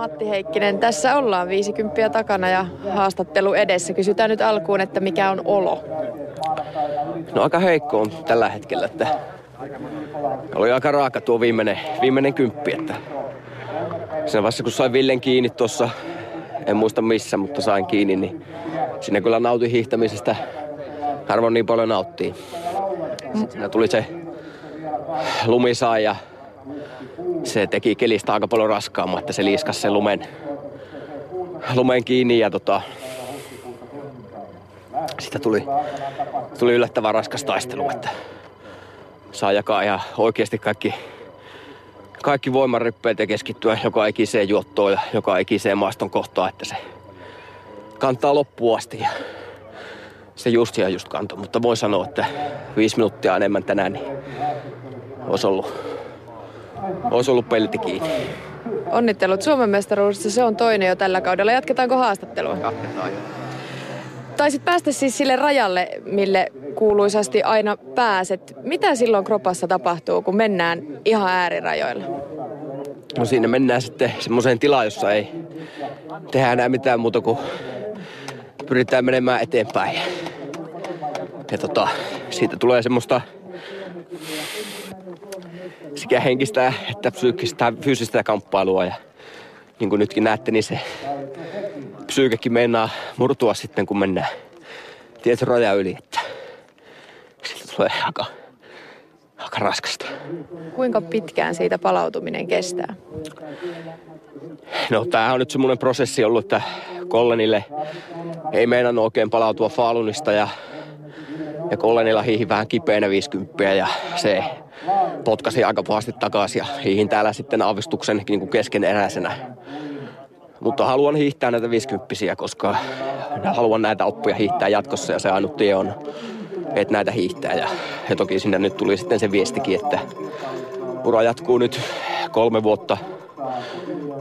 Matti Heikkinen, tässä ollaan 50 takana ja haastattelu edessä. Kysytään nyt alkuun, että mikä on olo? No aika heikko on tällä hetkellä, että oli aika raaka tuo viimeinen, viimeinen kymppi, että siinä vaiheessa kun sain Villen kiinni tuossa, en muista missä, mutta sain kiinni, niin sinne kyllä nautin hiihtämisestä. Harvoin niin paljon nauttii. Siinä tuli se lumisaa ja se teki kelistä aika paljon raskaamman, että se liiskas sen lumen, lumen kiinni ja tota, sitä tuli, tuli yllättävän raskas taistelu, että saa jakaa ihan oikeasti kaikki, kaikki voimarippeet ja keskittyä joka ikiseen juottoon ja joka ikiseen maaston kohtaan, että se kantaa loppuun asti. Ja se just ja just kantoi, mutta voin sanoa, että viisi minuuttia enemmän tänään, niin olisi ollut, olisi ollut pelti kiinni. Onnittelut Suomen mestaruudesta, se on toinen jo tällä kaudella. Jatketaanko haastattelua? Jatketaan. Taisit päästä siis sille rajalle, mille kuuluisasti aina pääset. Mitä silloin kropassa tapahtuu, kun mennään ihan äärirajoilla? No siinä mennään sitten semmoiseen tilaan, jossa ei tehdä enää mitään muuta kuin pyritään menemään eteenpäin. Ja tota, siitä tulee semmoista sekä henkistä että psyykkistä fyysistä kamppailua. Ja niin kuin nytkin näette, niin se psyykekin meinaa murtua sitten, kun mennään tietyn raja yli. Että siitä tulee aika, aika raskasta. Kuinka pitkään siitä palautuminen kestää? No tämä on nyt semmoinen prosessi ollut, että Kollenille ei meinannut oikein palautua Falunista ja, ja Kollenilla hiihi vähän kipeänä 50 ja se potkasi aika pahasti takaisin ja hiihin täällä sitten avistuksen niin kuin keskeneräisenä. Mutta haluan hiihtää näitä 50 koska haluan näitä oppia hiihtää jatkossa ja se ainut tie on, että näitä hiihtää. Ja, ja toki sinne nyt tuli sitten se viestikin, että ura jatkuu nyt kolme vuotta.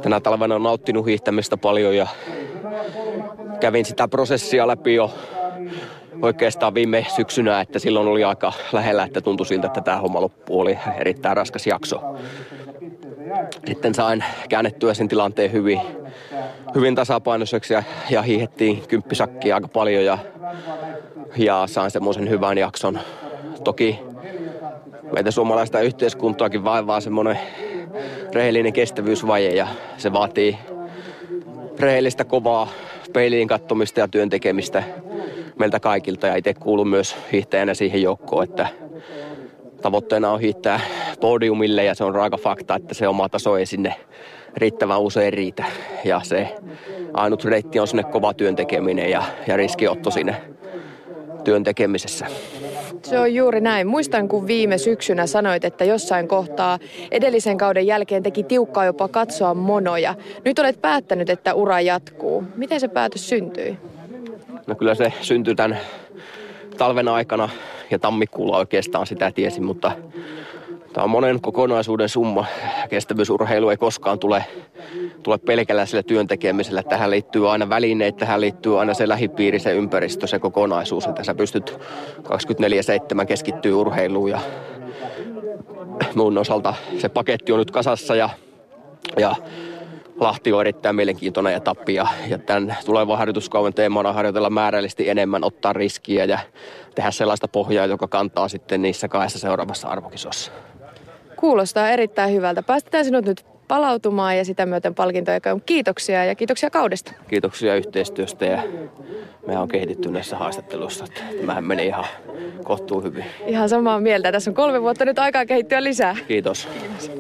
Tänä talvena on nauttinut hiihtämistä paljon ja kävin sitä prosessia läpi jo oikeastaan viime syksynä, että silloin oli aika lähellä, että tuntui siltä, että tämä homma loppu oli erittäin raskas jakso. Sitten sain käännettyä sen tilanteen hyvin, hyvin tasapainoiseksi ja, ja hiihettiin kymppisakkia aika paljon ja, ja sain semmoisen hyvän jakson. Toki meitä suomalaista yhteiskuntaakin vaivaa semmoinen rehellinen kestävyysvaje ja se vaatii rehellistä kovaa peiliin kattomista ja työn tekemistä meiltä kaikilta ja itse kuulun myös hiihtäjänä siihen joukkoon, että tavoitteena on hiihtää podiumille ja se on raaka fakta, että se oma taso ei sinne riittävän usein riitä. Ja se ainut reitti on sinne kova työn tekeminen ja, ja riskiotto sinne työn tekemisessä. Se on juuri näin. Muistan, kun viime syksynä sanoit, että jossain kohtaa edellisen kauden jälkeen teki tiukkaa jopa katsoa monoja. Nyt olet päättänyt, että ura jatkuu. Miten se päätös syntyi? No kyllä se syntyi tämän talven aikana ja tammikuulla oikeastaan sitä tiesin, mutta tämä on monen kokonaisuuden summa. Kestävyysurheilu ei koskaan tule, tule pelkällä sillä työntekemisellä. Tähän liittyy aina välineet, tähän liittyy aina se lähipiiri, se ympäristö, se kokonaisuus, että sä pystyt 24-7 keskittyä urheiluun ja mun osalta se paketti on nyt kasassa ja, ja Lahti on erittäin mielenkiintoinen etappi ja, ja tämän tulevan harjoituskauden teemana harjoitella määrällisesti enemmän, ottaa riskiä ja tehdä sellaista pohjaa, joka kantaa sitten niissä kahdessa seuraavassa arvokisossa. Kuulostaa erittäin hyvältä. Päästetään sinut nyt palautumaan ja sitä myöten palkintoja. Kiitoksia ja kiitoksia kaudesta. Kiitoksia yhteistyöstä ja me on kehitetty näissä haastatteluissa. Tämähän meni ihan kohtuu hyvin. Ihan samaa mieltä. Tässä on kolme vuotta nyt aikaa kehittyä lisää. Kiitos. Kiitos.